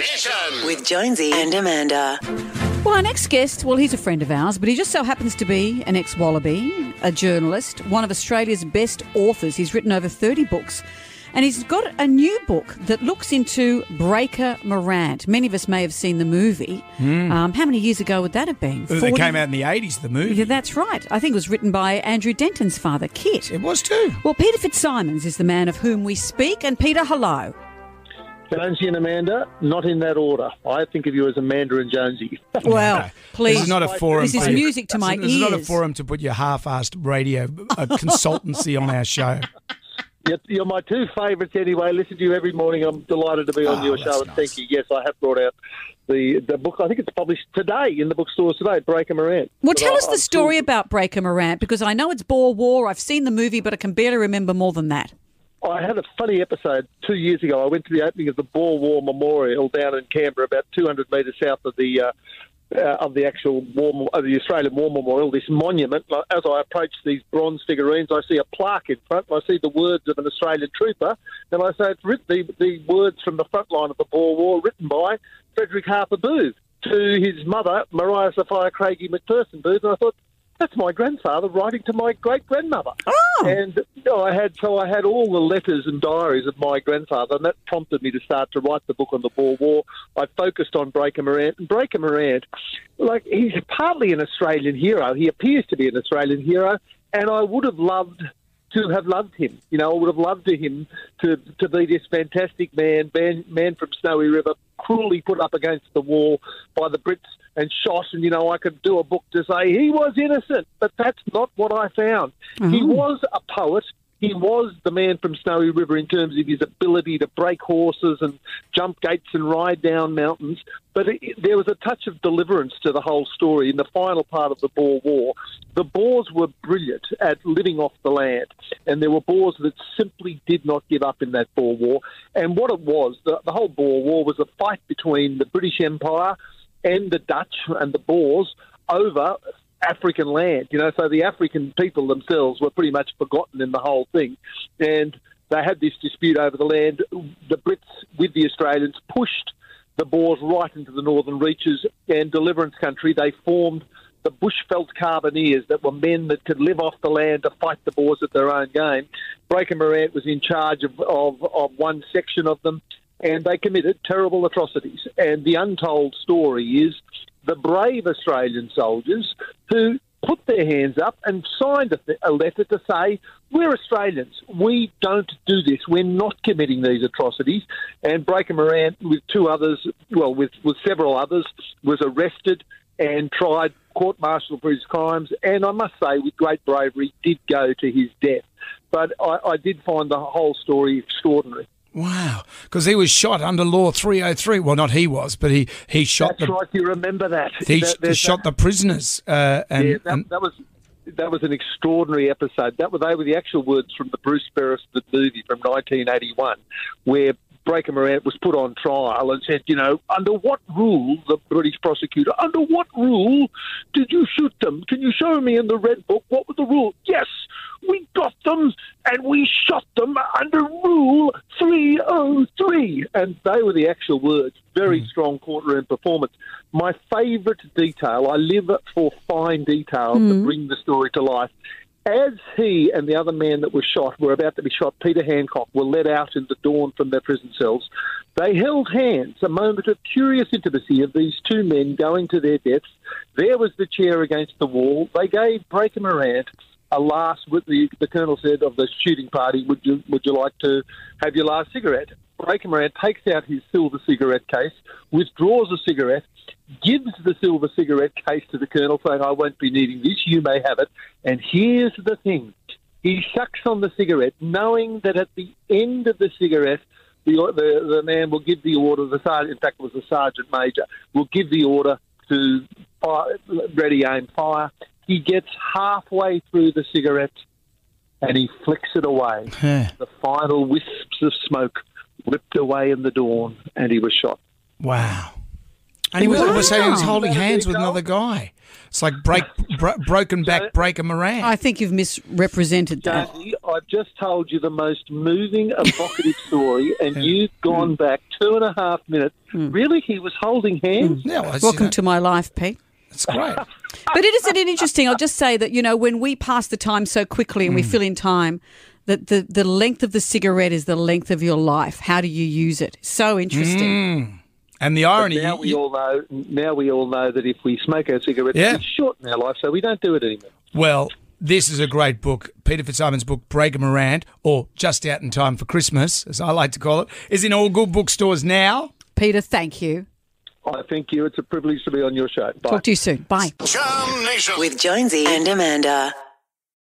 Mission. With Jonesy and Amanda. Well, our next guest, well, he's a friend of ours, but he just so happens to be an ex Wallaby, a journalist, one of Australia's best authors. He's written over 30 books. And he's got a new book that looks into Breaker Morant. Many of us may have seen the movie. Um, how many years ago would that have been? It came out in the 80s, the movie. Yeah, that's right. I think it was written by Andrew Denton's father, Kit. It was too. Well, Peter Fitzsimons is the man of whom we speak. And Peter, hello. Jonesy and Amanda, not in that order. I think of you as Amanda and Jonesy. Well, No. please. This is not a forum. This is for- music to my ears. This is not a forum to put your half-assed radio uh, consultancy on our show. You're, you're my two favourites anyway. Listen to you every morning. I'm delighted to be on Oh, your show. And nice. thank you. Yes, I have brought out the the book. I think it's published today in the bookstores today. Breaker Morant. Well, But tell I- us the I'm story still- about Breaker Morant because I know it's Boer War. I've seen the movie, but I can barely remember more than that. I had a funny episode two years ago. I went to the opening of the Boer War Memorial down in Canberra, about 200 metres south of the uh, uh, of the actual war, of the Australian War Memorial. This monument. As I approach these bronze figurines, I see a plaque in front. I see the words of an Australian trooper, and I say it's written, the the words from the front line of the Boer War, written by Frederick Harper Booth to his mother, Mariah Sophia Craigie McPherson Booth. And I thought. That's my grandfather writing to my great grandmother. Oh. And you know, I had so I had all the letters and diaries of my grandfather, and that prompted me to start to write the book on the Boer War. I focused on Breaker Morant, and Breaker Morant, like he's partly an Australian hero. He appears to be an Australian hero, and I would have loved to have loved him. You know, I would have loved to him to to be this fantastic man, man, man from Snowy River, cruelly put up against the wall by the Brits and shot. And you know, I could do a book to say he was innocent, but that's not what I found. He oh. was a poet. He was the man from Snowy River in terms of his ability to break horses and jump gates and ride down mountains. But it, there was a touch of deliverance to the whole story in the final part of the Boer War. The Boers were brilliant at living off the land, and there were Boers that simply did not give up in that Boer War. And what it was, the, the whole Boer War was a fight between the British Empire and the Dutch and the Boers over African land. You know, so the African people themselves were pretty much forgotten in the whole thing, and they had this dispute over the land. The Brits, with the Australians, pushed the Boers right into the northern reaches and Deliverance Country. They formed the Bushveldt Carbineers that were men that could live off the land to fight the Boers at their own game. Breaker Morant was in charge of, of, of one section of them, and they committed terrible atrocities. And the untold story is the brave Australian soldiers who put their hands up and signed a, letter to say, We're Australians. We don't do this. We're not committing these atrocities. And Breaker Morant, with two others, well, with, with several others, was arrested and tried court martial for his crimes. And I must say, with great bravery, did go to his death. But I, I did find the whole story extraordinary. Wow. Because he was shot under Law 303. Well, not he was, but he, he shot That's the right. You remember that? he That- sh- there's shot that- the prisoners. Uh, and, yeah, that, and that was that was an extraordinary episode. That were they were the actual words from the Bruce Beresford movie from 1981, where Breaker Morant was put on trial and said, you know, under what rule, the British prosecutor, under what rule did you shoot them? Can you show me in the Red Book what was the rule? Yes, we got them and we shot them under Rule 303. And they were the actual words. Very hmm. strong courtroom performance. My favourite detail, I live for fine details that hmm. bring the story to life. As he and the other man that was shot were about to be shot, Peter Handcock, were led out in the dawn from their prison cells, they held hands, a moment of curious intimacy of these two men going to their deaths. There was the chair against the wall. They gave Breaker Morant a last, the, the colonel said of the shooting party, would you, would you like to have your last cigarette? Breaker Morant takes out his silver cigarette case, withdraws a cigarette, gives the silver cigarette case to the colonel, saying, I won't be needing this, you may have it. And here's the thing he sucks on the cigarette, knowing that at the end of the cigarette, the, the, the man will give the order, the sergeant, in fact, it was the sergeant major, will give the order to fire, ready, aim, fire. He gets halfway through the cigarette and he flicks it away. The final wisps of smoke ripped away in the dawn, and he was shot. wow. And he was, Wow. was saying he was holding Is that a hands with another guy. It's like break, bro, broken back, breaker Moran. I think you've misrepresented that. Jonesy, I've just told you the most moving, evocative story, and you've Hmm. gone mm. back two and a half minutes. Mm. Really? He was holding hands? Mm. yeah, well, Welcome you know, to my life, Pete. It's great. But it isn't it interesting? I'll just say that you know when we pass the time so quickly and we fill in time, that the the length of the cigarette is the length of your life. How do you use it? So interesting. Mm. And the irony, Now we you- all know. Now we all know that if we smoke our cigarettes, Yeah. it's shorten our life, so we don't do it anymore. well, this is a great book. Peter Fitzsimons' book, Breaker Morant, or Just Out in Time for Christmas, as I like to call it, is in all good bookstores now. Peter, thank you. I thank you. It's a privilege to be on your show. Bye. Talk to you soon. Bye. With Jonesy and Amanda.